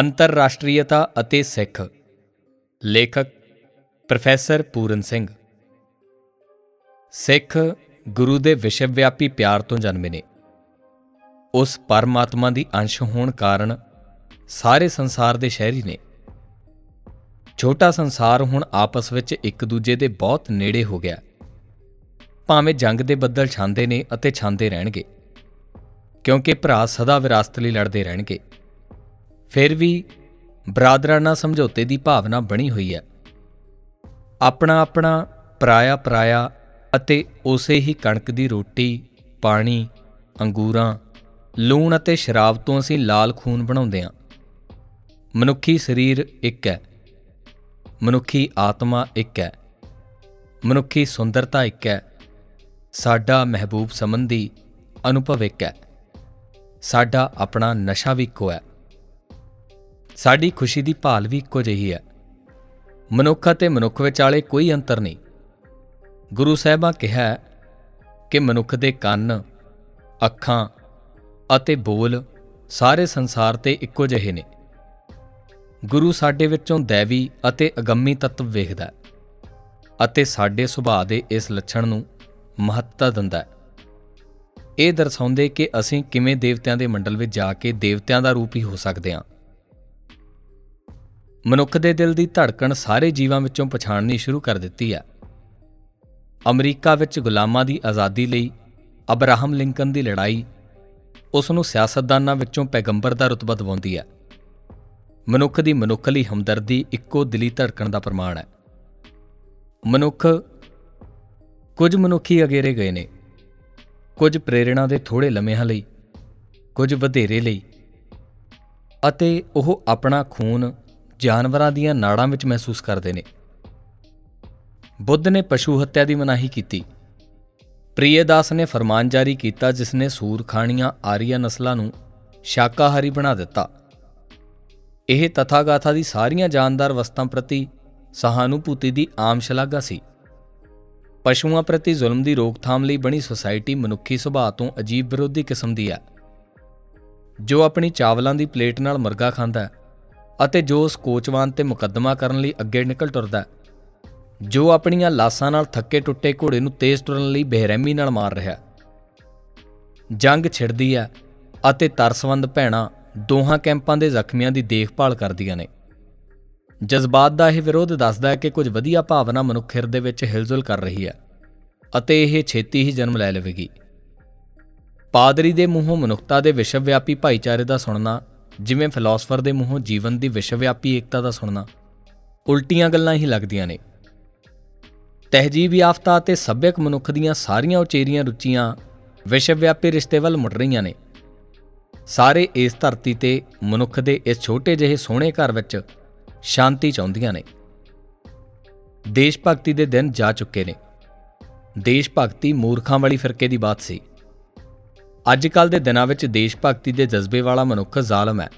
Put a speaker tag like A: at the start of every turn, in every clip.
A: ਅੰਤਰਰਾਸ਼ਟਰੀਅਤਾ ਅਤੇ ਸਿੱਖ। ਲੇਖਕ ਪ੍ਰੋਫੈਸਰ ਪੂਰਨ ਸਿੰਘ। ਸਿੱਖ ਗੁਰੂ ਦੇ ਵਿਸ਼ਵਵਿਆਪੀ ਪਿਆਰ ਤੋਂ ਜਨਮੇ ਨੇ। ਉਸ ਪਰਮਾਤਮਾ ਦੀ ਅੰਸ਼ ਹੋਣ ਕਾਰਨ ਸਾਰੇ ਸੰਸਾਰ ਦੇ ਸ਼ਹਿਰੀ ਨੇ। ਛੋਟਾ ਸੰਸਾਰ ਹੁਣ ਆਪਸ ਵਿੱਚ ਇੱਕ ਦੂਜੇ ਦੇ ਬਹੁਤ ਨੇੜੇ ਹੋ ਗਿਆ। ਭਾਵੇਂ ਜੰਗ ਦੇ ਬੱਦਲ ਛਾਂਦੇ ਨੇ ਅਤੇ ਛਾਂਦੇ ਰਹਿਣਗੇ। ਕਿਉਂਕਿ ਭਰਾ ਸਦਾ ਵਿਰਾਸਤ ਲਈ ਲੜਦੇ ਰਹਿਣਗੇ। ਫਿਰ ਵੀ ਬਰਾਦਰਾਨਾ ਸਮਝੌਤੇ ਦੀ ਭਾਵਨਾ ਬਣੀ ਹੋਈ ਹੈ। ਆਪਣਾ ਆਪਣਾ, ਪਰਾਇਆ ਪਰਾਇਆ ਅਤੇ ਉਸੇ ਹੀ ਕਣਕ ਦੀ ਰੋਟੀ, ਪਾਣੀ, ਅੰਗੂਰਾਂ, ਲੂਣ ਅਤੇ ਸ਼ਰਾਬ ਤੋਂ ਅਸੀਂ ਲਾਲ ਖੂਨ ਬਣਾਉਂਦੇ ਹਾਂ। ਮਨੁੱਖੀ ਸਰੀਰ ਇੱਕ ਹੈ। ਮਨੁੱਖੀ ਆਤਮਾ ਇੱਕ ਹੈ। ਮਨੁੱਖੀ ਸੁੰਦਰਤਾ ਇੱਕ ਹੈ। ਸਾਡਾ ਮਹਿਬੂਬ ਸੰਬੰਧੀ ਅਨੁਭਵ ਇੱਕ ਹੈ। ਸਾਡਾ ਆਪਣਾ ਨਸ਼ਾ ਵੀ ਇੱਕੋ ਹੈ। ਸਾਡੀ ਖੁਸ਼ੀ ਦੀ ਭਾਲ ਵੀ ਇੱਕੋ ਜਿਹੀ ਹੈ। ਮਨੁੱਖ ਅਤੇ ਮਨੁੱਖ ਵਿਚਾਲੇ ਕੋਈ ਅੰਤਰ ਨਹੀਂ। ਗੁਰੂ ਸਾਹਿਬਾਂ ਕਿਹਾ ਕਿ ਮਨੁੱਖ ਦੇ ਕੰਨ, ਅੱਖਾਂ ਅਤੇ ਬੋਲ ਸਾਰੇ ਸੰਸਾਰ ਤੇ ਇੱਕੋ ਜਿਹੇ ਨੇ। ਗੁਰੂ ਸਾਡੇ ਵਿੱਚੋਂ ਦੇਵੀ ਅਤੇ ਅਗੰਮੀ ਤੱਤਵ ਵੇਖਦਾ ਅਤੇ ਸਾਡੇ ਸੁਭਾਅ ਦੇ ਇਸ ਲੱਛਣ ਨੂੰ ਮਹੱਤਤਾ ਦਿੰਦਾ ਹੈ। ਇਹ ਦਰਸਾਉਂਦੇ ਕਿ ਅਸੀਂ ਕਿਵੇਂ ਦੇਵਤਿਆਂ ਦੇ ਮੰਡਲ ਵਿੱਚ ਜਾ ਕੇ ਦੇਵਤਿਆਂ ਦਾ ਰੂਪ ਹੀ ਹੋ ਸਕਦੇ ਹਾਂ। ਮਨੁੱਖ ਦੇ ਦਿਲ ਦੀ ਧੜਕਣ ਸਾਰੇ ਜੀਵਾਂ ਵਿੱਚੋਂ ਪਛਾਣਨੀ ਸ਼ੁਰੂ ਕਰ ਦਿੱਤੀ ਹੈ। ਅਮਰੀਕਾ ਵਿੱਚ ਗੁਲਾਮਾਂ ਦੀ ਆਜ਼ਾਦੀ ਲਈ ਅਬਰਾਹਮ ਲਿੰਕਨ ਦੀ ਲੜਾਈ ਉਸ ਨੂੰ ਸਿਆਸਤਦਾਨਾਂ ਵਿੱਚੋਂ ਪੈਗੰਬਰ ਦਾ ਰਤਬਾ ਦਿਵਾਉਂਦੀ ਹੈ। ਮਨੁੱਖ ਦੀ ਮਨੁੱਖ ਲਈ ਹਮਦਰਦੀ ਇੱਕੋ ਦਿਲੀ ਧੜਕਣ ਦਾ ਪ੍ਰਮਾਣ ਹੈ। ਮਨੁੱਖ ਕੁਝ ਮਨੁੱਖੀ ਅਗੇਰੇ ਗਏ ਨੇ। ਕੁਝ ਪ੍ਰੇਰਣਾ ਦੇ ਥੋੜੇ ਲਮਿਆਂ ਲਈ, ਕੁਝ ਵਧੇਰੇ ਲਈ ਅਤੇ ਉਹ ਆਪਣਾ ਖੂਨ ਜਾਨਵਰਾਂ ਦੀਆਂ ਨਾੜਾਂ ਵਿੱਚ ਮਹਿਸੂਸ ਕਰਦੇ ਨੇ। ਬੁੱਧ ਨੇ ਪਸ਼ੂ ਹੱਤਿਆ ਦੀ ਮਨਾਹੀ ਕੀਤੀ। ਪ੍ਰੀਏਦਾਸ ਨੇ ਫਰਮਾਨ ਜਾਰੀ ਕੀਤਾ ਜਿਸ ਨੇ ਸੂਰ ਖਾਣੀਆਂ ਆਰੀਆ ਨਸਲਾਂ ਨੂੰ ਸ਼ਾਕਾਹਾਰੀ ਬਣਾ ਦਿੱਤਾ। ਇਹ ਤਥਾਗਾਥਾ ਦੀ ਸਾਰੀਆਂ ਜਾਨਦਾਰ ਵਸਤਾਂ ਪ੍ਰਤੀ ਸਹਾਨੁਭੂਤੀ ਦੀ ਆਮ ਸ਼ਲਾਘਾ ਸੀ। ਪਸ਼ੂਆਂ ਪ੍ਰਤੀ ਜ਼ੁਲਮ ਦੀ ਰੋਕਥਾਮ ਲਈ ਬਣੀ ਸੁਸਾਇਟੀ ਮਨੁੱਖੀ ਸੁਭਾਅ ਤੋਂ ਅਜੀਬ ਵਿਰੋਧੀ ਕਿਸਮ ਦੀ ਹੈ। ਜੋ ਆਪਣੀ ਚਾਵਲਾਂ ਦੀ ਪਲੇਟ ਨਾਲ ਮਰਗਾ ਖਾਂਦਾ ਹੈ। ਅਤੇ ਜੋ ਉਸ ਕੋਚਵਾਨ ਤੇ ਮੁਕੱਦਮਾ ਕਰਨ ਲਈ ਅੱਗੇ ਨਿਕਲ ਟੁਰਦਾ ਜੋ ਆਪਣੀਆਂ ਲਾਸਾਂ ਨਾਲ ਥੱਕੇ ਟੁੱਟੇ ਘੋੜੇ ਨੂੰ ਤੇਜ਼ ਤੁਰਨ ਲਈ ਬੇਰਹਿਮੀ ਨਾਲ ਮਾਰ ਰਿਹਾ ਜੰਗ ਛਿੜਦੀ ਹੈ ਅਤੇ ਤਰਸਵੰਦ ਭੈਣਾ ਦੋਹਾਂ ਕੈਂਪਾਂ ਦੇ ਜ਼ਖਮੀਆਂ ਦੀ ਦੇਖਭਾਲ ਕਰਦੀਆਂ ਨੇ। ਜਜ਼ਬਾਤ ਦਾ ਇਹ ਵਿਰੋਧ ਦੱਸਦਾ ਹੈ ਕਿ ਕੁਝ ਵਧੀਆ ਭਾਵਨਾ ਮਨੁੱਖ ਹਿਰਦੇ ਵਿੱਚ ਹਿਲਜੁਲ ਕਰ ਰਹੀ ਹੈ ਅਤੇ ਇਹ ਛੇਤੀ ਹੀ ਜਨਮ ਲੈ ਲਵੇਗੀ। ਪਾਦਰੀ ਦੇ ਮੂੰਹੋਂ ਮਨੁੱਖਤਾ ਦੇ ਵਿਸ਼ਵਵਿਆਪੀ ਭਾਈਚਾਰੇ ਦਾ ਸੁਣਨਾ ਜਿਵੇਂ ਫਿਲਾਸਫਰ ਦੇ ਮੂੰਹੋਂ ਜੀਵਨ ਦੀ ਵਿਸ਼ਵਵਿਆਪੀ ਏਕਤਾ ਦਾ ਸੁਣਨਾ, ਉਲਟੀਆਂ ਗੱਲਾਂ ਹੀ ਲੱਗਦੀਆਂ ਨੇ। ਤਹਿਜੀਬ ਯਾਫਤਾ ਅਤੇ ਸੱਭਿਅਕ ਮਨੁੱਖ ਦੀਆਂ ਸਾਰੀਆਂ ਉਚੇਰੀਆਂ ਰੁਚੀਆਂ ਵਿਸ਼ਵਵਿਆਪੀ ਰਿਸ਼ਤੇ ਵੱਲ ਮੁੜ ਰਹੀਆਂ ਨੇ। ਸਾਰੇ ਇਸ ਧਰਤੀ ਤੇ ਮਨੁੱਖ ਦੇ ਇਸ ਛੋਟੇ ਜਿਹੇ ਸੋਹਣੇ ਘਰ ਵਿੱਚ ਸ਼ਾਂਤੀ ਚਾਹੁੰਦੀਆਂ ਨੇ। ਦੇਸ਼ ਭਗਤੀ ਦੇ ਦਿਨ ਜਾ ਚੁੱਕੇ ਨੇ। ਦੇਸ਼ ਭਗਤੀ ਮੂਰਖਾਂ ਵਾਲੀ ਫਿਰਕੇ ਦੀ ਬਾਤ ਸੀ। ਅੱਜ ਕੱਲ ਦੇ ਦਿਨਾਂ ਵਿੱਚ ਦੇਸ਼ ਭਗਤੀ ਦੇ ਜਜ਼ਬੇ ਵਾਲਾ ਮਨੁੱਖ ਜ਼ਾਲਮ ਹੈ,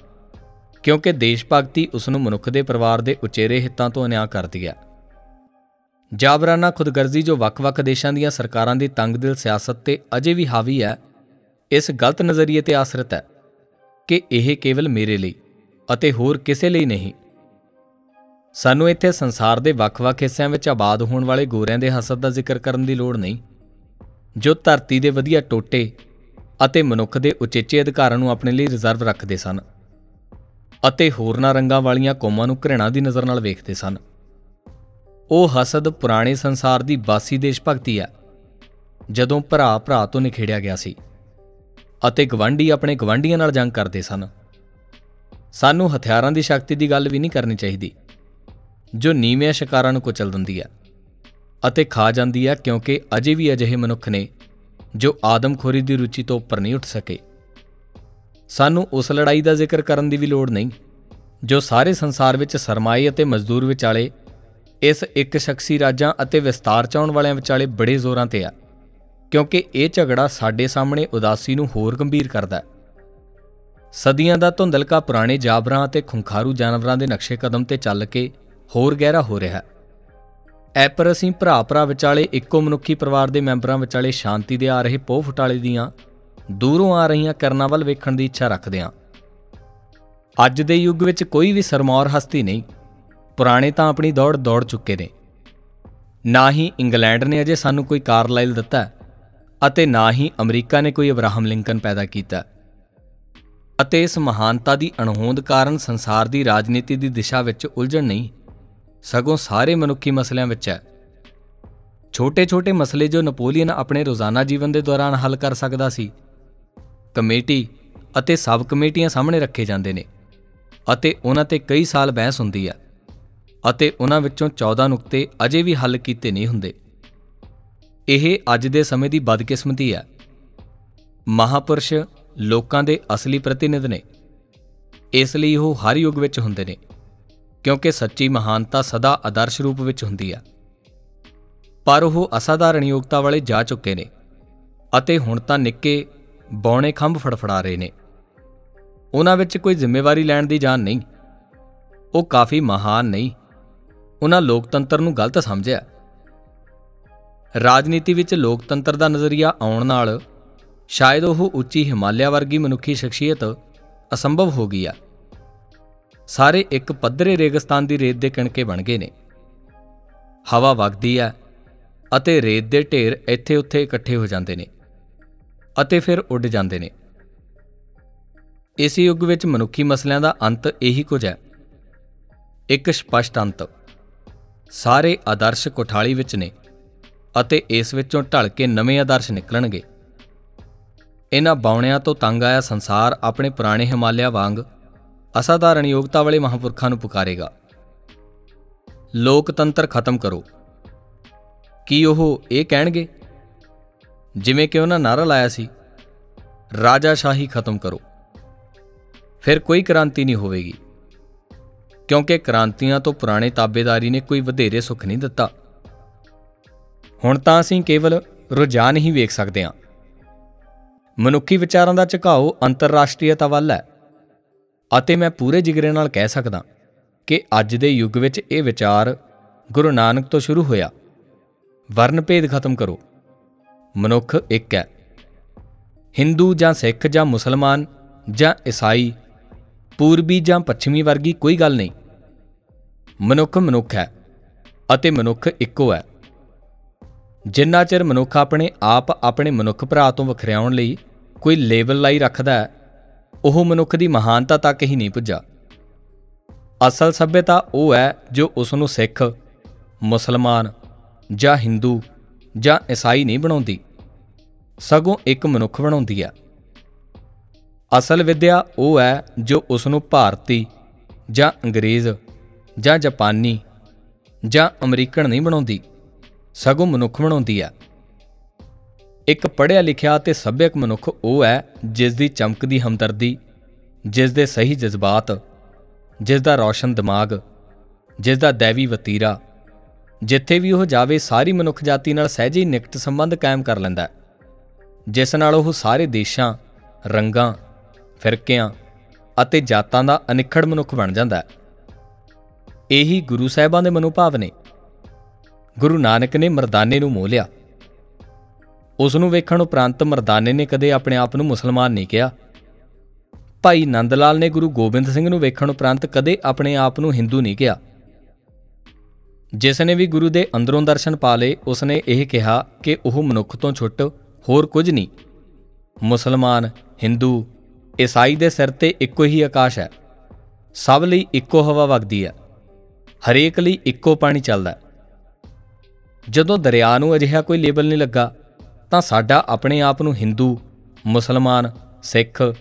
A: ਕਿਉਂਕਿ ਦੇਸ਼ ਭਗਤੀ ਉਸ ਨੂੰ ਮਨੁੱਖ ਦੇ ਪਰਿਵਾਰ ਦੇ ਉਚੇਰੇ ਹਿੱਤਾਂ ਤੋਂ ਅਨਿਆਂ ਕਰਦੀ ਹੈ। ਜਾਬਰਾਨਾ ਖੁਦਗਰਜ਼ੀ ਜੋ ਵੱਖ-ਵੱਖ ਦੇਸ਼ਾਂ ਦੀਆਂ ਸਰਕਾਰਾਂ ਦੀ ਤੰਗਦਿਲ ਸਿਆਸਤ ਤੇ ਅਜੇ ਵੀ ਹਾਵੀ ਹੈ, ਇਸ ਗਲਤ ਨਜ਼ਰੀਏ ਤੇ ਆਸਰਤ ਹੈ ਕਿ ਇਹ ਕੇਵਲ ਮੇਰੇ ਲਈ ਅਤੇ ਹੋਰ ਕਿਸੇ ਲਈ ਨਹੀਂ। ਸਾਨੂੰ ਇੱਥੇ ਸੰਸਾਰ ਦੇ ਵੱਖ-ਵੱਖ ਹਿੱਸਿਆਂ ਵਿੱਚ ਆਬਾਦ ਹੋਣ ਵਾਲੇ ਗੋਰਿਆਂ ਦੇ ਹਸਦ ਦਾ ਜ਼ਿਕਰ ਕਰਨ ਦੀ ਲੋੜ ਨਹੀਂ, ਜੋ ਧਰਤੀ ਦੇ ਵਧੀਆ ਟੋਟੇ ਅਤੇ ਮਨੁੱਖ ਦੇ ਉਚੇਚੇ ਅਧਿਕਾਰਾਂ ਨੂੰ ਆਪਣੇ ਲਈ ਰਿਜ਼ਰਵ ਰੱਖਦੇ ਸਨ ਅਤੇ ਹੋਰਨਾਂ ਰੰਗਾਂ ਵਾਲੀਆਂ ਕੌਮਾਂ ਨੂੰ ਘৃਣਾ ਦੀ ਨਜ਼ਰ ਨਾਲ ਵੇਖਦੇ ਸਨ। ਉਹ ਹਸਦ ਪੁਰਾਣੇ ਸੰਸਾਰ ਦੀ ਬਾਸੀ ਦੇਸ਼ ਭਗਤੀ ਹੈ, ਜਦੋਂ ਭਰਾ ਭਰਾ ਤੋਂ ਨਿਖੇੜਿਆ ਗਿਆ ਸੀ ਅਤੇ ਗਵਾਂਢੀ ਆਪਣੇ ਗਵਾਂਢੀਆਂ ਨਾਲ ਜੰਗ ਕਰਦੇ ਸਨ। ਸਾਨੂੰ ਹਥਿਆਰਾਂ ਦੀ ਸ਼ਕਤੀ ਦੀ ਗੱਲ ਵੀ ਨਹੀਂ ਕਰਨੀ ਚਾਹੀਦੀ, ਜੋ ਨੀਵੇਂ ਸ਼ਿਕਾਰਾਂ ਨੂੰ ਕੁਚਲ ਦਿੰਦੀ ਹੈ ਅਤੇ ਖਾ ਜਾਂਦੀ ਹੈ ਕਿਉਂਕਿ ਅਜੇ ਵੀ ਅਜਿਹੇ ਮਨੁੱਖ ਨੇ ਜੋ ਆਦਮਖੋਰੀ ਦੀ ਰੁਚੀ ਤੋਂ ਉੱਪਰ ਨਹੀਂ ਉੱਠ ਸਕੇ। ਸਾਨੂੰ ਉਸ ਲੜਾਈ ਦਾ ਜ਼ਿਕਰ ਕਰਨ ਦੀ ਵੀ ਲੋੜ ਨਹੀਂ, ਜੋ ਸਾਰੇ ਸੰਸਾਰ ਵਿੱਚ ਸਰਮਾਈ ਅਤੇ ਮਜ਼ਦੂਰ ਵਿਚਾਲੇ, ਇਸ ਇੱਕ ਸ਼ਖਸੀ ਰਾਜਾਂ ਅਤੇ ਵਿਸਤਾਰ ਚਾਉਣ ਵਾਲਿਆਂ ਵਿਚਾਲੇ ਬੜੇ ਜ਼ੋਰਾਂ ਤੇ ਆ, ਕਿਉਂਕਿ ਇਹ ਝਗੜਾ ਸਾਡੇ ਸਾਹਮਣੇ ਉਦਾਸੀ ਨੂੰ ਹੋਰ ਗੰਭੀਰ ਕਰਦਾ ਹੈ। ਸਦੀਆਂ ਦਾ ਧੁੰਦਲਕਾ ਪੁਰਾਣੇ ਜਾਬਰਾਂ ਅਤੇ ਖੁੰਖਾਰੂ ਜਾਨਵਰਾਂ ਦੇ ਨਕਸ਼ੇ ਕਦਮ ਤੇ ਚੱਲ ਕੇ ਹੋਰ ਗਹਿਰਾ ਹੋ ਰਿਹਾ ਹੈ। ਐ ਪਰ ਅਸੀਂ ਭਰਾ ਭਰਾ ਵਿਚਾਲੇ, ਇੱਕੋ ਮਨੁੱਖੀ ਪਰਿਵਾਰ ਦੇ ਮੈਂਬਰਾਂ ਵਿਚਾਲੇ ਸ਼ਾਂਤੀ ਦੇ ਆ ਰਹੇ ਪੋਹ ਫਟਾਲੇ ਦੀਆਂ, ਦੂਰੋਂ ਆ ਰਹੀਆਂ ਕਰਨਾਂ ਵੱਲ ਵੇਖਣ ਦੀ ਇੱਛਾ ਰੱਖਦੇ ਹਾਂ ਅੱਜ ਦੇ ਯੁੱਗ ਵਿੱਚ ਕੋਈ ਵੀ ਸਰਮੌਰ ਹਸਤੀ ਨਹੀਂ। ਪੁਰਾਣੇ ਤਾਂ ਆਪਣੀ ਦੌੜ ਦੌੜ ਚੁੱਕੇ ਨੇ। ਨਾ ਹੀ ਇੰਗਲੈਂਡ ਨੇ ਅਜੇ ਸਾਨੂੰ ਕੋਈ ਕਾਰਲਾਈਲ ਦਿੱਤਾ ਅਤੇ ਨਾ ਹੀ ਅਮਰੀਕਾ ਨੇ ਕੋਈ ਅਬਰਾਹਮ ਲਿੰਕਨ ਪੈਦਾ ਕੀਤਾ। ਅਤੇ ਇਸ ਮਹਾਨਤਾ ਦੀ ਅਣਹੋਂਦ ਕਾਰਨ ਸੰਸਾਰ ਦੀ ਰਾਜਨੀਤੀ ਦੀ ਦਿਸ਼ਾ ਵਿੱਚ ਉਲਝਣ ਨਹੀਂ। ਸਗੋਂ ਸਾਰੇ ਮਨੁੱਖੀ ਮਸਲਿਆਂ ਵਿੱਚ ਹੈ। ਛੋਟੇ-ਛੋਟੇ ਮਸਲੇ ਜੋ ਨਪੋਲੀਅਨ ਆਪਣੇ ਰੋਜ਼ਾਨਾ ਜੀਵਨ ਦੇ ਦੌਰਾਨ ਹੱਲ ਕਰ ਸਕਦਾ ਸੀ, ਕਮੇਟੀ ਅਤੇ ਸਬ ਕਮੇਟੀਆਂ ਸਾਹਮਣੇ ਰੱਖੇ ਜਾਂਦੇ ਨੇ ਅਤੇ ਉਹਨਾਂ ਤੇ ਕਈ ਸਾਲ ਬਹਿਸ ਹੁੰਦੀ ਹੈ ਅਤੇ ਉਹਨਾਂ ਵਿੱਚੋਂ 14 ਨੁਕਤੇ ਅਜੇ ਵੀ ਹੱਲ ਕੀਤੇ ਨਹੀਂ ਹੁੰਦੇ। ਇਹ ਅੱਜ ਦੇ ਸਮੇਂ ਦੀ ਬਦਕਿਸਮਤੀ ਹੈ। ਮਹਾਪੁਰਸ਼ ਲੋਕਾਂ ਦੇ ਅਸਲੀ ਪ੍ਰਤੀਨਿਧ ਨੇ। ਇਸ ਲਈ ਉਹ ਹਰ ਯੁੱਗ ਵਿੱਚ ਹੁੰਦੇ ਨੇ। ਕਿਉਂਕਿ ਸੱਚੀ ਮਹਾਨਤਾ ਸਦਾ ਆਦਰਸ਼ ਰੂਪ ਵਿੱਚ ਹੁੰਦੀ ਹੈ। ਪਰ ਉਹ ਅਸਾਧਾਰਣ ਯੋਗਤਾ ਵਾਲੇ ਜਾ ਚੁੱਕੇ ਨੇ ਅਤੇ ਹੁਣ ਤਾਂ ਨਿੱਕੇ ਬੌਣੇ ਖੰਭ ਫੜਫੜਾ ਰਹੇ ਨੇ। ਉਹਨਾਂ ਵਿੱਚ ਕੋਈ ਜ਼ਿੰਮੇਵਾਰੀ ਲੈਣ ਦੀ ਜਾਨ ਨਹੀਂ। ਉਹ ਕਾਫੀ ਮਹਾਨ ਨਹੀਂ। ਉਹਨਾਂ ਲੋਕਤੰਤਰ ਨੂੰ ਗਲਤ ਸਮਝਿਆ। ਰਾਜਨੀਤੀ ਵਿੱਚ ਲੋਕਤੰਤਰ ਦਾ ਨਜ਼ਰੀਆ ਆਉਣ ਨਾਲ ਸ਼ਾਇਦ ਉਹ ਉੱਚੀ ਹਿਮਾਲਿਆ ਵਰਗੀ ਮਨੁੱਖੀ ਸ਼ਖਸੀਅਤ ਅਸੰਭਵ ਹੋ ਗਈ ਆ। ਸਾਰੇ ਇੱਕ ਪੱਧਰੇ ਰੇਗਿਸਤਾਨ ਦੀ ਰੇਤ ਦੇ ਕਿਣਕੇ ਬਣ ਗਏ ਨੇ। ਹਵਾ ਵਗਦੀ ਆ ਅਤੇ ਰੇਤ ਦੇ ਢੇਰ ਇੱਥੇ ਉੱਥੇ ਇਕੱਠੇ ਹੋ ਜਾਂਦੇ ਨੇ ਅਤੇ ਫਿਰ ਉੱਡ ਜਾਂਦੇ ਨੇ। ਇਸ ਯੁੱਗ ਵਿੱਚ ਮਨੁੱਖੀ ਮਸਲਿਆਂ ਦਾ ਅੰਤ ਇਹੀ ਕੁਝ ਹੈ ਇੱਕ ਸਪਸ਼ਟ ਅੰਤ ਸਾਰੇ ਆਦਰਸ਼ ਕੋਠਾਲੀ ਵਿੱਚ ਨੇ ਅਤੇ ਇਸ ਵਿੱਚੋਂ ਢਲ ਕੇ ਨਵੇਂ ਆਦਰਸ਼ ਨਿਕਲਣਗੇ। ਇਹਨਾਂ ਬਾਉਣਿਆਂ ਤੋਂ ਤੰਗ ਆਇਆ ਸੰਸਾਰ ਆਪਣੇ ਪੁਰਾਣੇ ਹਿਮਾਲਿਆ ਵਾਂਗ ਅਸਾਧਾਰਣ ਯੋਗਤਾ ਵਾਲੇ ਮਹਾਪੁਰਖਾਂ ਨੂੰ ਪੁਕਾਰੇਗਾ ਲੋਕਤੰਤਰ ਖਤਮ ਕਰੋ ਕੀ ਉਹ ਇਹ ਕਹਿਣਗੇ ਜਿਵੇਂ ਕਿ ਉਹਨਾਂ ਨਾਰਾ ਲਾਇਆ ਸੀ ਰਾਜਾ ਸ਼ਾਹੀ ਖਤਮ ਕਰੋ ਫਿਰ ਕੋਈ ਕ੍ਰਾਂਤੀ ਨਹੀਂ ਹੋਵੇਗੀ ਕਿਉਂਕਿ ਕ੍ਰਾਂਤੀਆਂ ਤੋਂ ਪੁਰਾਣੇ ਤਾਬੇਦਾਰੀ ਨੇ ਕੋਈ ਵਧੇਰੇ ਸੁੱਖ ਨਹੀਂ ਦਿੱਤਾ ਹੁਣ ਤਾਂ ਅਸੀਂ ਕੇਵਲ ਰੁਝਾਨ ਹੀ ਵੇਖ ਸਕਦੇ ਹਾਂ ਮਨੁੱਖੀ ਵਿਚਾਰਾਂ ਦਾ ਝੁਕਾਓ ਅੰਤਰਰਾਸ਼ਟਰੀਅਤਾ ਵੱਲ ਹੈ ਅਤੇ ਮੈਂ ਪੂਰੇ ਜਿਗਰੇ ਨਾਲ ਕਹਿ ਸਕਦਾ ਕਿ ਅੱਜ ਦੇ ਯੁੱਗ ਵਿੱਚ ਇਹ ਵਿਚਾਰ ਗੁਰੂ ਨਾਨਕ ਤੋਂ ਸ਼ੁਰੂ ਹੋਇਆ। ਵਰਨ ਭੇਦ ਖਤਮ ਕਰੋ। ਮਨੁੱਖ ਇੱਕ ਹੈ। ਹਿੰਦੂ ਜਾਂ ਸਿੱਖ ਜਾਂ ਮੁਸਲਮਾਨ ਜਾਂ ਈਸਾਈ, ਪੂਰਬੀ ਜਾਂ ਪੱਛਮੀ ਵਰਗੀ ਕੋਈ ਗੱਲ ਨਹੀਂ। ਮਨੁੱਖ ਮਨੁੱਖ ਹੈ ਅਤੇ ਮਨੁੱਖ ਇੱਕੋ ਹੈ। ਜਿੰਨਾ ਚਿਰ ਮਨੁੱਖ ਆਪਣੇ ਆਪ ਆਪਣੇ ਮਨੁੱਖ ਭਰਾ ਤੋਂ ਵਖਰਿਆਉਣ ਲਈ ਕੋਈ ਲੇਬਲ ਲਾਈ ਰੱਖਦਾ ਹੈ ਉਹ ਮਨੁੱਖ ਦੀ ਮਹਾਨਤਾ ਤੱਕ ਹੀ ਨਹੀਂ ਪੁੱਜਾ। ਅਸਲ ਸਭਿਅਤਾ ਉਹ ਹੈ ਜੋ ਉਸ ਨੂੰ ਸਿੱਖ, ਮੁਸਲਮਾਨ ਜਾਂ ਹਿੰਦੂ ਜਾਂ ਈਸਾਈ ਨਹੀਂ ਬਣਾਉਂਦੀ। ਸਗੋਂ ਇੱਕ ਮਨੁੱਖ ਬਣਾਉਂਦੀ ਹੈ। ਅਸਲ ਵਿਦਿਆ ਉਹ ਹੈ ਜੋ ਉਸ ਨੂੰ ਭਾਰਤੀ ਜਾਂ ਅੰਗਰੇਜ਼ ਜਾਂ ਜਾਪਾਨੀ ਜਾਂ ਅਮਰੀਕਨ ਨਹੀਂ ਬਣਾਉਂਦੀ। ਸਗੋਂ ਮਨੁੱਖ ਬਣਾਉਂਦੀ ਹੈ। ਇੱਕ ਪੜ੍ਹਿਆ ਲਿਖਿਆ ਤੇ ਸੱਭਿਅਕ ਮਨੁੱਖ ਉਹ ਹੈ ਜਿਸ ਦੀ ਚਮਕਦੀ ਹਮਦਰਦੀ, ਜਿਸ ਦੇ ਸਹੀ ਜਜ਼ਬਾਤ, ਜਿਸ ਦਾ ਰੌਸ਼ਨ ਦਿਮਾਗ, ਜਿਸ ਦਾ ਦੇਵੀ ਵਤੀਰਾ, ਜਿੱਥੇ ਵੀ ਉਹ ਜਾਵੇ ਸਾਰੀ ਮਨੁੱਖ ਜਾਤੀ ਨਾਲ ਸਹਿਜੇ ਨਿਕਟ ਸੰਬੰਧ ਕਾਇਮ ਕਰ ਲੈਂਦਾ ਜਿਸ ਨਾਲ ਉਹ ਸਾਰੇ ਦੇਸ਼ਾਂ, ਰੰਗਾਂ, ਫਿਰਕਿਆਂ ਅਤੇ ਜਾਤਾਂ ਦਾ ਅਨਿਖੜ ਮਨੁੱਖ ਬਣ ਜਾਂਦਾ ਇਹੀ ਗੁਰੂ ਸਾਹਿਬਾਂ ਦੇ ਮਨੋਭਾਵ ਨੇ। ਗੁਰੂ ਨਾਨਕ ਨੇ ਮਰਦਾਨੇ ਨੂੰ ਮੋਹ ਲਿਆ। ਉਸ ਨੂੰ ਵੇਖਣ ਉਪਰੰਤ ਮਰਦਾਨੇ ਨੇ ਕਦੇ ਆਪਣੇ ਆਪ ਨੂੰ ਮੁਸਲਮਾਨ ਨਹੀਂ ਕਿਹਾ। ਭਾਈ ਨੰਦ ਲਾਲ ਨੇ ਗੁਰੂ ਗੋਬਿੰਦ ਸਿੰਘ ਨੂੰ ਵੇਖਣ ਉਪਰੰਤ ਕਦੇ ਆਪਣੇ ਆਪ ਨੂੰ ਹਿੰਦੂ ਨਹੀਂ ਕਿਹਾ। ਜਿਸ ਨੇ ਵੀ ਗੁਰੂ ਦੇ ਅੰਦਰੋਂ ਦਰਸ਼ਨ ਪਾ ਲਏ ਉਸ ਨੇ ਇਹ ਕਿਹਾ ਕਿ ਉਹ ਮਨੁੱਖ ਤੋਂ ਛੁੱਟ, ਹੋਰ ਕੁਝ ਨਹੀਂ। ਮੁਸਲਮਾਨ, ਹਿੰਦੂ, ਈਸਾਈ ਦੇ ਸਿਰ ਤੇ ਇੱਕੋ ਹੀ ਆਕਾਸ਼ ਹੈ। ਸਭ ਲਈ ਇੱਕੋ ਹਵਾ ਵਗਦੀ ਹੈ। ਹਰੇਕ ਲਈ ਇੱਕੋ ਪਾਣੀ ਚੱਲਦਾ ਜਦੋਂ ਦਰਿਆ ਨੂੰ ਅਜਿਹਾ ਕੋਈ ਲੇਬਲ ਨਹੀਂ ਲੱਗਾ ਤਾਂ ਸਾਡਾ ਆਪਣੇ ਆਪ ਨੂੰ ਹਿੰਦੂ, ਮੁਸਲਮਾਨ, ਸਿੱਖ,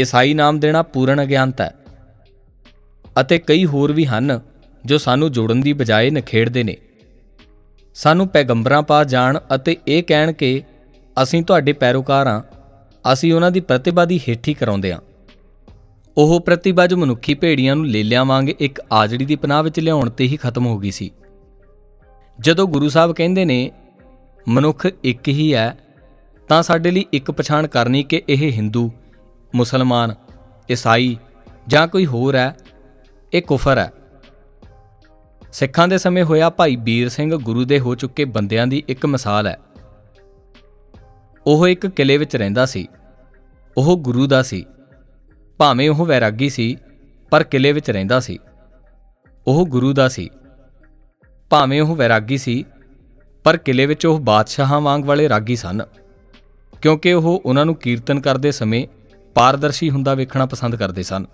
A: ਈਸਾਈ ਨਾਮ ਦੇਣਾ ਪੂਰਨ ਅਗਿਆਨਤਾ ਹੈ। ਅਤੇ ਕਈ ਹੋਰ ਵੀ ਹਨ ਜੋ ਸਾਨੂੰ ਜੋੜਨ ਦੀ ਬਜਾਏ ਨਖੇੜਦੇ ਨੇ। ਸਾਨੂੰ ਪੈਗੰਬਰਾਂ ਪਾ ਜਾਣ ਅਤੇ ਇਹ ਕਹਿਣ ਕਿ ਅਸੀਂ ਤੁਹਾਡੇ ਪੈਰੋਕਾਰ ਹਾਂ, ਅਸੀਂ ਉਹਨਾਂ ਦੀ ਪ੍ਰਤਿਭਾ ਦੀ ਹੇਠੀ ਕਰਾਉਂਦੇ ਹਾਂ। ਉਹ ਪ੍ਰਤਿਭਾ ਜੋ ਮਨੁੱਖੀ ਭੇੜੀਆਂ ਨੂੰ ਲੇਲਿਆਂ ਵਾਂਗ ਇੱਕ ਆਜੜੀ ਦੀ ਪਨਾਹ ਵਿੱਚ ਲਿਆਉਣ ਤੇ ਹੀ ਖਤਮ ਹੋ ਗਈ ਸੀ। ਜਦੋਂ ਗੁਰੂ ਸਾਹਿਬ ਕਹਿੰਦੇ ਨੇ ਮਨੁੱਖ ਇੱਕ ਹੀ ਹੈ, ਤਾਂ ਸਾਡੇ ਲਈ ਇੱਕ ਪਛਾਣ ਕਰਨੀ ਕਿ ਇਹ ਹਿੰਦੂ ਮੁਸਲਮਾਨ, ਈਸਾਈ ਜਾਂ ਕੋਈ ਹੋਰ ਹੈ, ਇਹ ਕੁਫਰ ਹੈ। ਸਿੱਖਾਂ ਦੇ ਸਮੇਂ ਹੋਇਆ ਭਾਈ ਵੀਰ ਸਿੰਘ ਗੁਰੂ ਦੇ ਹੋ ਚੁੱਕੇ ਬੰਦਿਆਂ ਦੀ ਇੱਕ ਮਿਸਾਲ ਹੈ। ਉਹ ਇੱਕ ਕਿਲੇ ਵਿੱਚ ਰਹਿੰਦਾ ਸੀ। ਉਹ ਗੁਰੂ ਦਾ ਸੀ। ਭਾਵੇਂ ਉਹ ਵੈਰਾਗੀ ਸੀ, ਪਰ ਕਿਲੇ ਵਿੱਚ ਰਹਿੰਦਾ ਸੀ। ਉਹ ਗੁਰੂ ਦਾ ਸੀ। ਭਾਵੇਂ ਉਹ ਵੈਰਾਗੀ ਸੀ ਪਰ ਕਿਲੇ ਵਿੱਚ ਉਹ ਬਾਦਸ਼ਾਹਾਂ ਵਾਂਗ ਵਾਲੇ ਰਾਗੀ ਸਨ, ਕਿਉਂਕਿ ਉਹ ਉਹਨਾਂ ਨੂੰ ਕੀਰਤਨ ਕਰਦੇ ਸਮੇਂ ਪਾਰਦਰਸ਼ੀ ਹੁੰਦਾ ਵੇਖਣਾ ਪਸੰਦ ਕਰਦੇ ਸਨ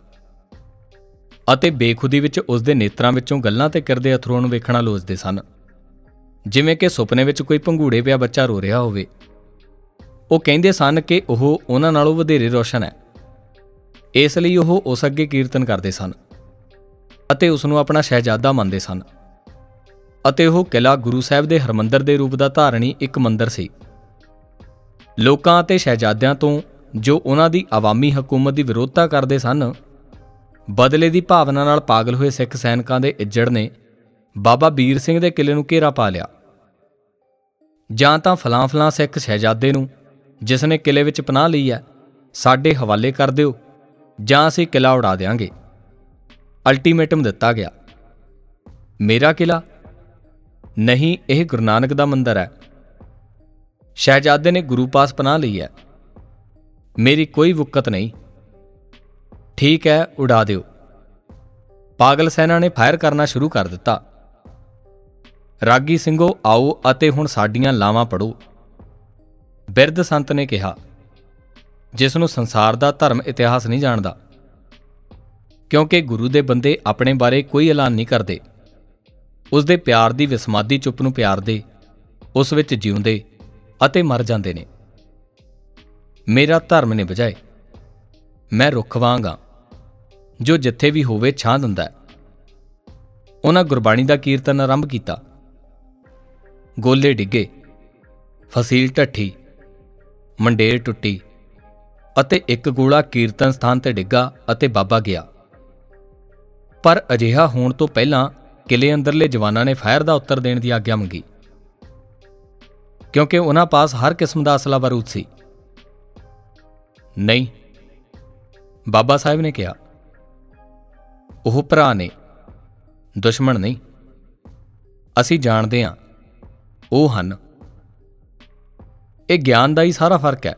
A: ਅਤੇ ਬੇਖੁਦੀ ਵਿੱਚ ਉਸ ਦੇ ਨੇਤਰਾਂ ਵਿੱਚੋਂ ਗੱਲਾਂ ਤੇ ਕਿਰਦੇ ਅਥਰੂਆਂ ਨੂੰ ਵੇਖਣਾ ਲੋਚਦੇ ਸਨ। ਜਿਵੇਂ ਕਿ ਸੁਪਨੇ ਵਿੱਚ ਕੋਈ ਭੰਗੂੜੇ ਪਿਆ ਬੱਚਾ ਰੋ ਰਿਹਾ ਹੋਵੇ। ਉਹ ਕਹਿੰਦੇ ਸਨ ਕਿ ਉਹ ਉਹਨਾਂ ਨਾਲੋਂ ਵਧੇਰੇ ਰੋਸ਼ਨ ਹੈ। ਇਸ ਲਈ ਉਹ ਉਸ ਅੱਗੇ ਕੀਰਤਨ ਕਰਦੇ ਸਨ ਅਤੇ ਉਸ ਨੂੰ ਆਪਣਾ ਸ਼ਹਿਜ਼ਾਦਾ ਮੰਨਦੇ ਸਨ। ਅਤੇ ਉਹ ਕਿਲਾ ਗੁਰੂ ਸਾਹਿਬ ਦੇ ਹਰਮੰਦਰ ਦੇ ਰੂਪ ਦਾ ਧਾਰਣੀ ਇੱਕ ਮੰਦਰ ਸੀ। ਲੋਕਾਂ ਅਤੇ ਸ਼ਹਿਜ਼ਾਦਿਆਂ ਤੋਂ ਜੋ ਉਹਨਾਂ ਦੀ ਆਵਾਮੀ ਹਕੂਮਤ ਦੀ ਵਿਰੋਧਤਾ ਕਰਦੇ ਸਨ, ਬਦਲੇ ਦੀ ਭਾਵਨਾ ਨਾਲ ਪਾਗਲ ਹੋਏ ਸਿੱਖ ਸੈਨਿਕਾਂ ਦੇ ਇੱਜੜ ਨੇ ਬਾਬਾ ਵੀਰ ਸਿੰਘ ਦੇ ਕਿਲੇ ਨੂੰ ਘੇਰਾ ਪਾ ਲਿਆ। ਜਾਂ ਤਾਂ ਫਲਾਂ ਫਲਾਂ ਸਿੱਖ ਸ਼ਹਿਜ਼ਾਦੇ ਨੂੰ, ਜਿਸ ਨੇ ਕਿਲੇ ਵਿੱਚ ਪਨਾਹ ਲਈ ਹੈ, ਸਾਡੇ ਹਵਾਲੇ ਕਰ ਦਿਓ, ਜਾਂ ਅਸੀਂ ਕਿਲਾ ਉਡਾ ਦੇਾਂਗੇ ਅਲਟੀਮੇਟਮ ਦਿੱਤਾ ਗਿਆ। ਮੇਰਾ ਕਿਲਾ ਨਹੀਂ, ਇਹ ਗੁਰੂ ਨਾਨਕ ਦਾ ਮੰਦਰ ਹੈ। ਸ਼ਹਿਜ਼ਾਦੇ ਨੇ ਗੁਰੂ ਪਾਸ ਪਨਾਹ ਲਈ ਹੈ। ਮੇਰੀ ਕੋਈ ਵੁਕਤ ਨਹੀਂ। ਠੀਕ ਹੈ, ਉਡਾ ਦਿਓ। ਪਾਗਲ ਸੈਨਾ ਨੇ ਫਾਇਰ ਕਰਨਾ ਸ਼ੁਰੂ ਕਰ ਦਿੱਤਾ। ਰਾਗੀ ਸਿੰਘੋ, ਆਓ ਅਤੇ ਹੁਣ ਸਾਡੀਆਂ ਲਾਵਾਂ ਪੜੋ ਬਿਰਧ ਸੰਤ ਨੇ ਕਿਹਾ, ਜਿਸ ਨੂੰ ਸੰਸਾਰ ਦਾ ਧਰਮ ਇਤਿਹਾਸ ਨਹੀਂ ਜਾਣਦਾ, ਕਿਉਂਕਿ ਗੁਰੂ ਦੇ ਬੰਦੇ ਆਪਣੇ ਬਾਰੇ ਕੋਈ ਐਲਾਨ ਨਹੀਂ ਕਰਦੇ। ਉਸ ਦੇ ਪਿਆਰ ਦੀ ਵਿਸਮਾਦੀ ਚੁੱਪ ਨੂੰ ਪਿਆਰਦੇ, ਉਸ ਵਿੱਚ ਜਿਉਂਦੇ ਅਤੇ ਮਰ ਜਾਂਦੇ ਨੇ। ਮੇਰਾ ਧਰਮ ਨੇ ਬਜਾਏ ਮੈਂ ਰੁੱਖ ਵਾਂਗਾ ਜੋ ਜਿੱਥੇ ਵੀ ਹੋਵੇ ਛਾਂ ਦਿੰਦਾ ਉਹਨਾਂ ਗੁਰਬਾਣੀ ਦਾ ਕੀਰਤਨ ਆਰੰਭ ਕੀਤਾ। ਗੋਲੇ ਡਿੱਗੇ, ਫਸੀਲ ਢੱਠੀ, ਮੰਡੇਰ ਟੁੱਟੀ ਅਤੇ ਇੱਕ ਗੋਲਾ ਕੀਰਤਨ ਸਥਾਨ ਤੇ ਡਿੱਗਾ ਅਤੇ ਬਾਬਾ ਗਿਆ। ਪਰ ਅਜਿਹਾ ਹੋਣ ਤੋਂ ਪਹਿਲਾਂ ਕਿਲੇ ਅੰਦਰਲੇ ਜਵਾਨਾਂ ਨੇ ਫਾਇਰ ਦਾ ਉੱਤਰ ਦੇਣ ਦੀ ਆਗਿਆ ਮੰਗੀ। ਕਿਉਂਕਿ ਉਹਨਾਂ ਪਾਸ ਹਰ ਕਿਸਮ ਦਾ ਅਸਲਾ ਬਾਰੂਦ ਸੀ। ਨਹੀਂ, ਬਾਬਾ ਸਾਹਿਬ ਨੇ ਕਿਹਾ, ਉਹ ਭਰਾ ਨੇ, ਦੁਸ਼ਮਣ ਨਹੀਂ। ਅਸੀਂ ਜਾਣਦੇ ਹਾਂ, ਉਹ ਹਨ। ਇਹ ਗਿਆਨ ਦਾ ਹੀ ਸਾਰਾ ਫ਼ਰਕ ਹੈ।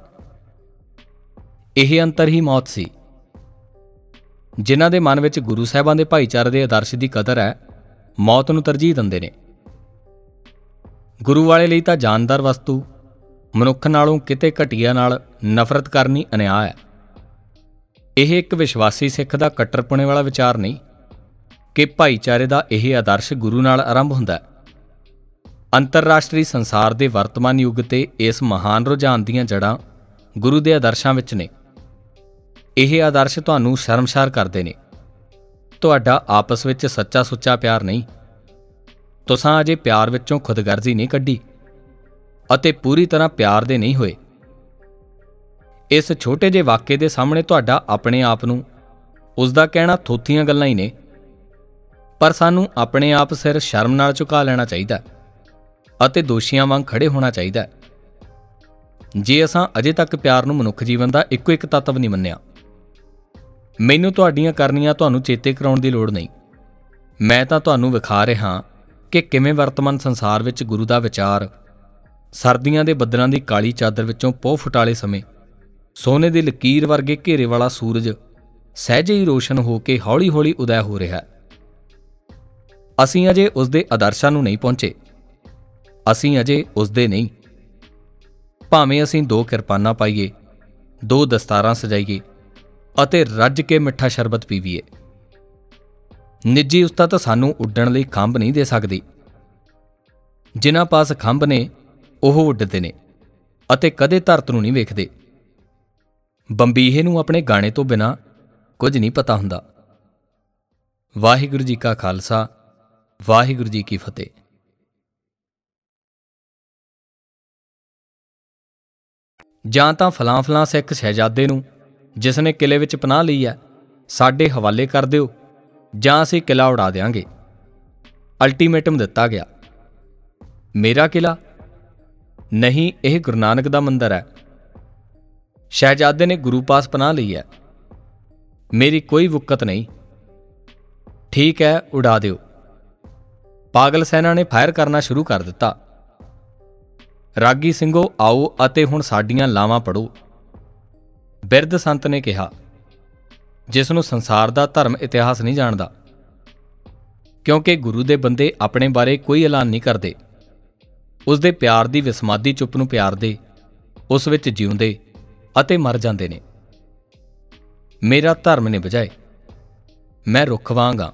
A: ਇਹ ਅੰਤਰ ਹੀ ਮੌਤ ਸੀ। ਜਿਨ੍ਹਾਂ ਦੇ ਮਨ ਵਿੱਚ ਗੁਰੂ ਸਾਹਿਬਾਂ ਦੇ ਭਾਈਚਾਰੇ ਦੇ ਆਦਰਸ਼ ਦੀ ਕਦਰ ਹੈ ਮੌਤ ਨੂੰ ਤਰਜੀਹ ਦਿੰਦੇ ਨੇ। ਗੁਰੂ ਵਾਲੇ ਲਈ ਤਾਂ ਜਾਨਦਾਰ ਵਸਤੂ, ਮਨੁੱਖ ਨਾਲੋਂ ਕਿਤੇ ਘਟੀਆ ਨਾਲ ਨਫ਼ਰਤ ਕਰਨੀ ਅਨਿਆਂ ਹੈ। ਇਹ ਇੱਕ ਵਿਸ਼ਵਾਸੀ ਸਿੱਖ ਦਾ ਕੱਟਰਪੁਣੇ ਵਾਲਾ ਵਿਚਾਰ ਨਹੀਂ ਕਿ ਭਾਈਚਾਰੇ ਦਾ ਇਹ ਆਦਰਸ਼ ਗੁਰੂ ਨਾਲ ਆਰੰਭ ਹੁੰਦਾ ਹੈ। ਅੰਤਰਰਾਸ਼ਟਰੀ ਸੰਸਾਰ ਦੇ ਵਰਤਮਾਨ ਯੁੱਗ ਤੇ ਇਸ ਮਹਾਨ ਰੁਝਾਨ ਦੀਆਂ ਜੜਾਂ ਗੁਰੂ ਦੇ ਆਦਰਸ਼ਾਂ ਵਿੱਚ ਨੇ। ਇਹ ਆਦਰਸ਼ ਤੁਹਾਨੂੰ ਸ਼ਰਮਸ਼ਾਰ ਕਰਦੇ ਨੇ। ਤੁਹਾਡਾ ਆਪਸ ਵਿੱਚ ਸੱਚਾ ਸੁੱਚਾ ਪਿਆਰ ਨਹੀਂ। ਤੁਸੀਂ ਅਜੇ ਪਿਆਰ ਵਿੱਚੋਂ ਖੁਦਗਰਜ਼ੀ ਨਹੀਂ ਕੱਢੀ ਅਤੇ ਪੂਰੀ ਤਰ੍ਹਾਂ ਪਿਆਰ ਦੇ ਨਹੀਂ ਹੋਏ। ਇਸ ਛੋਟੇ ਜਿਹੇ ਵਾਕਿਏ ਦੇ ਸਾਹਮਣੇ ਤੁਹਾਡਾ ਆਪਣੇ ਆਪ ਨੂੰ ਉਸ ਦਾ ਕਹਿਣਾ ਥੋਥੀਆਂ ਗੱਲਾਂ ਹੀ ਨੇ। ਪਰ ਸਾਨੂੰ ਆਪਣੇ ਆਪ ਸਿਰ ਸ਼ਰਮ ਨਾਲ ਝੁਕਾ ਲੈਣਾ ਚਾਹੀਦਾ ਅਤੇ ਦੋਸ਼ੀਆਂ ਵਾਂਗ ਖੜੇ ਹੋਣਾ ਚਾਹੀਦਾ। ਜੇ ਅਸਾਂ ਅਜੇ ਤੱਕ ਪਿਆਰ ਨੂੰ ਮਨੁੱਖ ਜੀਵਨ ਦਾ ਇੱਕੋ ਇੱਕ ਤੱਤਵ ਨਹੀਂ ਮੰਨਿਆ ਮੈਨੂੰ ਤੁਹਾਡੀਆਂ ਕਰਨੀਆਂ ਤੁਹਾਨੂੰ ਚੇਤੇ ਕਰਾਉਣ ਦੀ ਲੋੜ ਨਹੀਂ। ਮੈਂ ਤਾਂ ਤੁਹਾਨੂੰ ਵਿਖਾ ਰਿਹਾ ਕਿ ਕਿਵੇਂ ਵਰਤਮਾਨ ਸੰਸਾਰ ਵਿੱਚ ਗੁਰੂ ਦਾ ਵਿਚਾਰ, ਸਰਦੀਆਂ ਦੇ ਬੱਦਲਾਂ ਦੀ ਕਾਲੀ ਚਾਦਰ ਵਿੱਚੋਂ ਪੋਹ ਫੁਟਾਲੇ ਸਮੇਂ, ਸੋਨੇ ਦੀ ਲਕੀਰ ਵਰਗੇ ਘੇਰੇ ਵਾਲਾ ਸੂਰਜ ਸਹਿਜੇ ਹੀ ਰੋਸ਼ਨ ਹੋ ਕੇ ਹੌਲੀ-ਹੌਲੀ ਉਦੈ ਹੋ ਰਿਹਾ ਹੈ। ਅਸੀਂ ਅਜੇ ਉਸ ਦੇ ਆਦਰਸ਼ਾਂ ਨੂੰ ਨਹੀਂ ਪਹੁੰਚੇ। ਅਸੀਂ ਅਜੇ ਉਸ ਦੇ ਨਹੀਂ। ਭਾਵੇਂ ਅਸੀਂ ਦੋ ਕਿਰਪਾਨਾਂ ਪਾਈਏ, ਦੋ ਦਸਤਾਰਾਂ ਸਜਾਈਏ ਅਤੇ ਰੱਜ ਕੇ ਮਿੱਠਾ ਸ਼ਰਬਤ ਪੀਵੀਏ। ਨਿੱਜੀ ਉਸਤਾਦ ਸਾਨੂੰ ਉੱਡਣ ਲਈ ਖੰਭ ਨਹੀਂ ਦੇ ਸਕਦੀ। ਜਿਨ੍ਹਾਂ ਪਾਸ ਖੰਭ ਨੇ, ਉਹ ਉੱਡਦੇ ਨੇ ਅਤੇ ਕਦੇ ਧਰਤ ਨੂੰ ਨਹੀਂ ਵੇਖਦੇ। ਬੰਬੀਹੇ ਨੂੰ ਆਪਣੇ ਗਾਣੇ ਤੋਂ ਬਿਨਾ ਕੁਝ ਨਹੀਂ ਪਤਾ ਹੁੰਦਾ। ਵਾਹਿਗੁਰੂ ਜੀ ਕਾ ਖਾਲਸਾ, ਵਾਹਿਗੁਰੂ ਜੀ ਕੀ ਫਤਿਹ। ਜਾਂ ਤਾਂ ਫਲਾਂ ਫਲਾਂ ਸਿੱਖ ਸ਼ਹਿਜ਼ਾਦੇ ਨੂੰ ਜਿਸ ਨੇ ਕਿਲੇ ਵਿੱਚ ਪਨਾਹ ਲਈ ਹੈ, ਸਾਡੇ ਹਵਾਲੇ ਕਰ ਦਿਓ, ਜਾਂ ਅਸੀਂ ਕਿਲਾ ਉਡਾ ਦੇਾਂਗੇ ਅਲਟੀਮੇਟਮ ਦਿੱਤਾ ਗਿਆ। ਮੇਰਾ ਕਿਲਾ? ਨਹੀਂ, ਇਹ ਗੁਰੂ ਨਾਨਕ ਦਾ ਮੰਦਰ ਹੈ। ਸ਼ਹਿਜ਼ਾਦੇ ਨੇ ਗੁਰੂ ਪਾਸ ਪਨਾਹ ਲਈ ਹੈ। ਮੇਰੀ ਕੋਈ ਵੁਕਤ ਨਹੀਂ। ਠੀਕ ਹੈ, ਉਡਾ ਦਿਓ। ਪਾਗਲ ਸੈਨਾ ਨੇ ਫਾਇਰ ਕਰਨਾ ਸ਼ੁਰੂ ਕਰ ਦਿੱਤਾ। ਰਾਗੀ ਸਿੰਘੋ, ਆਓ ਅਤੇ ਹੁਣ ਸਾਡੀਆਂ ਲਾਵਾਂ ਪੜੋ ਬਿਰਧ ਸੰਤ ਨੇ ਕਿਹਾ ਜਿਸ ਨੂੰ ਸੰਸਾਰ ਦਾ ਧਰਮ ਇਤਿਹਾਸ ਨਹੀਂ ਜਾਣਦਾ, ਕਿਉਂਕਿ ਗੁਰੂ ਦੇ ਬੰਦੇ ਆਪਣੇ ਬਾਰੇ ਕੋਈ ਐਲਾਨ ਨਹੀਂ ਕਰਦੇ। ਉਸ ਦੇ ਪਿਆਰ ਦੀ ਵਿਸਮਾਦੀ ਚੁੱਪ ਨੂੰ ਪਿਆਰਦੇ, ਉਸ ਵਿੱਚ ਜਿਉਂਦੇ ਅਤੇ ਮਰ ਜਾਂਦੇ ਨੇ। ਮੇਰਾ ਧਰਮ ਨੇ ਬਜਾਏ ਮੈਂ ਰੁੱਖ ਵਾਂਗਾ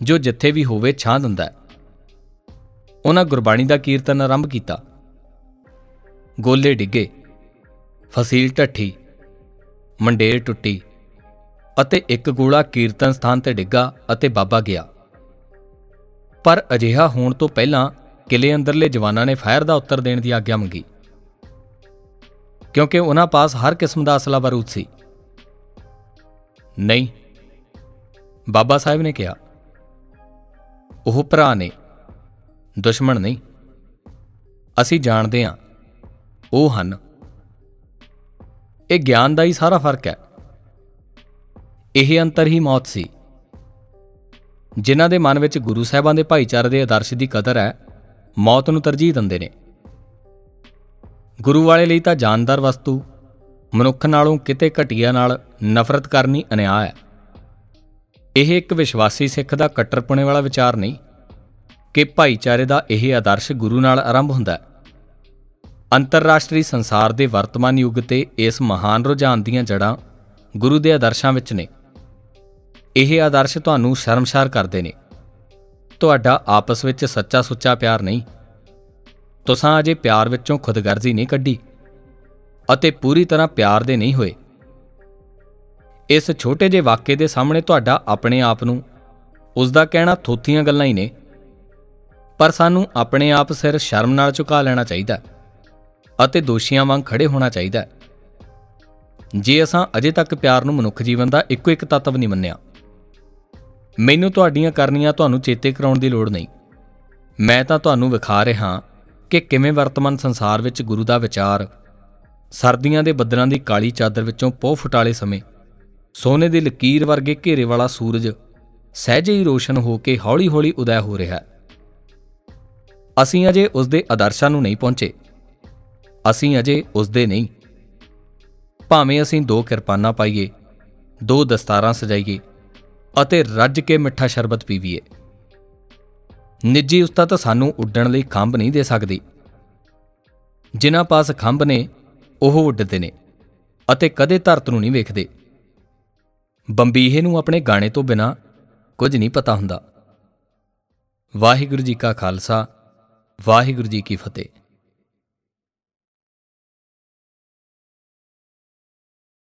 A: ਜੋ ਜਿੱਥੇ ਵੀ ਹੋਵੇ ਛਾਂ ਦਿੰਦਾ ਹੈ। ਉਹਨਾਂ ਗੁਰਬਾਣੀ ਦਾ ਕੀਰਤਨ ਆਰੰਭ ਕੀਤਾ। ਗੋਲੇ ਡਿੱਗੇ, ਫਸੀਲ ਢੱਠੀ ਮੰਡੇਰ ਟੁੱਟੀ ਅਤੇ ਇੱਕ ਗੋਲਾ ਕੀਰਤਨ ਸਥਾਨ ਤੇ ਡਿੱਗਾ ਅਤੇ ਬਾਬਾ ਗਿਆ। ਪਰ ਅਜਿਹਾ ਹੋਣ ਤੋਂ ਪਹਿਲਾਂ ਕਿਲੇ ਅੰਦਰਲੇ ਜਵਾਨਾਂ ਨੇ ਫਾਇਰ ਦਾ ਉੱਤਰ ਦੇਣ ਦੀ ਆਗਿਆ ਮੰਗੀ। ਕਿਉਂਕਿ ਉਹਨਾਂ ਪਾਸ ਹਰ ਕਿਸਮ ਦਾ ਅਸਲਾ ਬਾਰੂਦ ਸੀ। ਨਹੀਂ, ਬਾਬਾ ਸਾਹਿਬ ਨੇ ਕਿਹਾ, ਉਹ ਭਰਾ ਨੇ, ਦੁਸ਼ਮਣ ਨਹੀਂ। ਅਸੀਂ ਜਾਣਦੇ ਹਾਂ, ਉਹ ਹਨ ਇਹ ਗਿਆਨ ਦਾ ਹੀ ਸਾਰਾ ਫ਼ਰਕ ਹੈ। ਇਹ ਅੰਤਰ ਹੀ ਮੌਤ ਸੀ। ਜਿਨ੍ਹਾਂ ਦੇ ਮਨ ਵਿੱਚ ਗੁਰੂ ਸਾਹਿਬਾਂ ਦੇ ਭਾਈਚਾਰੇ ਦੇ ਆਦਰਸ਼ ਦੀ ਕਦਰ ਹੈ, ਮੌਤ ਨੂੰ ਤਰਜੀਹ ਦਿੰਦੇ ਨੇ। ਗੁਰੂ ਵਾਲੇ ਲਈ ਤਾਂ ਜਾਨਦਾਰ ਵਸਤੂ, ਮਨੁੱਖ ਨਾਲੋਂ ਕਿਤੇ ਘਟੀਆ ਨਾਲ ਨਫ਼ਰਤ ਕਰਨੀ ਅਨਿਆਂ ਹੈ। ਇਹ ਇੱਕ ਵਿਸ਼ਵਾਸੀ ਸਿੱਖ ਦਾ ਕੱਟਰਪੁਣੇ ਵਾਲਾ ਵਿਚਾਰ ਨਹੀਂ, ਕਿ ਭਾਈਚਾਰੇ ਦਾ ਇਹ ਆਦਰਸ਼ ਗੁਰੂ ਨਾਲ ਆਰੰਭ ਹੁੰਦਾ ਹੈ। ਅੰਤਰਰਾਸ਼ਟਰੀ ਸੰਸਾਰ ਦੇ ਵਰਤਮਾਨ ਯੁੱਗ ਤੇ ਇਸ ਮਹਾਨ ਰੁਝਾਨ ਦੀਆਂ ਜੜਾਂ ਗੁਰੂ ਦੇ ਆਦਰਸ਼ਾਂ ਵਿੱਚ ਨੇ। ਇਹ ਆਦਰਸ਼ ਤੁਹਾਨੂੰ ਸ਼ਰਮਸ਼ਾਰ ਕਰਦੇ ਨੇ। ਤੁਹਾਡਾ ਆਪਸ ਵਿੱਚ ਸੱਚਾ ਸੁੱਚਾ ਪਿਆਰ ਨਹੀਂ। ਤੁਸੀਂ ਅਜੇ ਪਿਆਰ ਵਿੱਚੋਂ ਖੁਦਗਰਜ਼ੀ ਨਹੀਂ ਕੱਢੀ ਅਤੇ ਪੂਰੀ ਤਰ੍ਹਾਂ ਪਿਆਰ ਦੇ ਨਹੀਂ ਹੋਏ। ਇਸ ਛੋਟੇ ਜਿਹੇ ਵਾਕਿਏ ਦੇ ਸਾਹਮਣੇ ਤੁਹਾਡਾ ਆਪਣੇ ਆਪ ਨੂੰ ਉਸ ਦਾ ਕਹਿਣਾ ਥੋਥੀਆਂ ਗੱਲਾਂ ਹੀ ਨੇ। ਪਰ ਸਾਨੂੰ ਆਪਣੇ ਆਪ ਸਿਰ ਸ਼ਰਮ ਨਾਲ ਝੁਕਾ ਲੈਣਾ ਚਾਹੀਦਾ। ਅਤੇ ਦੋਸ਼ੀਆਂ ਵਾਂਗ ਖੜੇ ਹੋਣਾ ਚਾਹੀਦਾ ਜੇ ਅਸਾਂ ਅਜੇ ਤੱਕ ਪਿਆਰ ਨੂੰ ਮਨੁੱਖ ਜੀਵਨ ਦਾ ਇੱਕੋ ਇੱਕ ਤੱਤਵ ਨਹੀਂ ਮੰਨਿਆ, ਮੈਨੂੰ ਤੁਹਾਡੀਆਂ ਕਰਨੀਆਂ ਤੁਹਾਨੂੰ ਚੇਤੇ ਕਰਾਉਣ ਦੀ ਲੋੜ ਨਹੀਂ। ਮੈਂ ਤਾਂ ਤੁਹਾਨੂੰ ਵਿਖਾ ਰਿਹਾ ਕਿ ਕਿਵੇਂ ਵਰਤਮਾਨ ਸੰਸਾਰ ਵਿੱਚ ਗੁਰੂ ਦਾ ਵਿਚਾਰ, ਸਰਦੀਆਂ ਦੇ ਬੱਦਲਾਂ ਦੀ ਕਾਲੀ ਚਾਦਰ ਵਿੱਚੋਂ ਪੋਹ ਫੁਟਾਲੇ ਸਮੇਂ, ਸੋਨੇ ਦੀ ਲਕੀਰ ਵਰਗੇ ਘੇਰੇ ਵਾਲਾ ਸੂਰਜ ਸਹਿਜੇ ਹੀ ਰੋਸ਼ਨ ਹੋ ਕੇ ਹੌਲੀ-ਹੌਲੀ ਉਦੈ ਹੋ ਰਿਹਾ ਹੈ। ਅਸੀਂ ਅਜੇ ਉਸ ਦੇ ਆਦਰਸ਼ਾਂ ਨੂੰ ਨਹੀਂ ਪਹੁੰਚੇ। ਅਸੀਂ ਅਜੇ ਉਸ ਦੇ ਨਹੀਂ। ਭਾਵੇਂ ਅਸੀਂ ਦੋ ਕਿਰਪਾਨਾਂ ਪਾਈਏ, ਦੋ ਦਸਤਾਰਾਂ ਸਜਾਈਏ ਅਤੇ ਰੱਜ ਕੇ ਮਿੱਠਾ ਸ਼ਰਬਤ ਪੀਵੀਏ। ਨਿੱਜੀ ਉਸਤਾਦ ਤਾਂ ਸਾਨੂੰ ਉੱਡਣ ਲਈ ਖੰਭ ਨਹੀਂ ਦੇ ਸਕਦੀ। ਜਿਨ੍ਹਾਂ ਪਾਸ ਖੰਭ ਨੇ, ਉਹ ਉੱਡਦੇ ਨੇ ਅਤੇ ਕਦੇ ਧਰਤ ਨੂੰ ਨਹੀਂ ਵੇਖਦੇ। ਬੰਬੀਹੇ ਨੂੰ ਆਪਣੇ ਗਾਣੇ ਤੋਂ ਬਿਨਾ ਕੁਝ ਨਹੀਂ ਪਤਾ ਹੁੰਦਾ। ਵਾਹਿਗੁਰੂ ਜੀ ਕਾ ਖਾਲਸਾ, ਵਾਹਿਗੁਰੂ ਜੀ ਕੀ ਫਤਿਹ।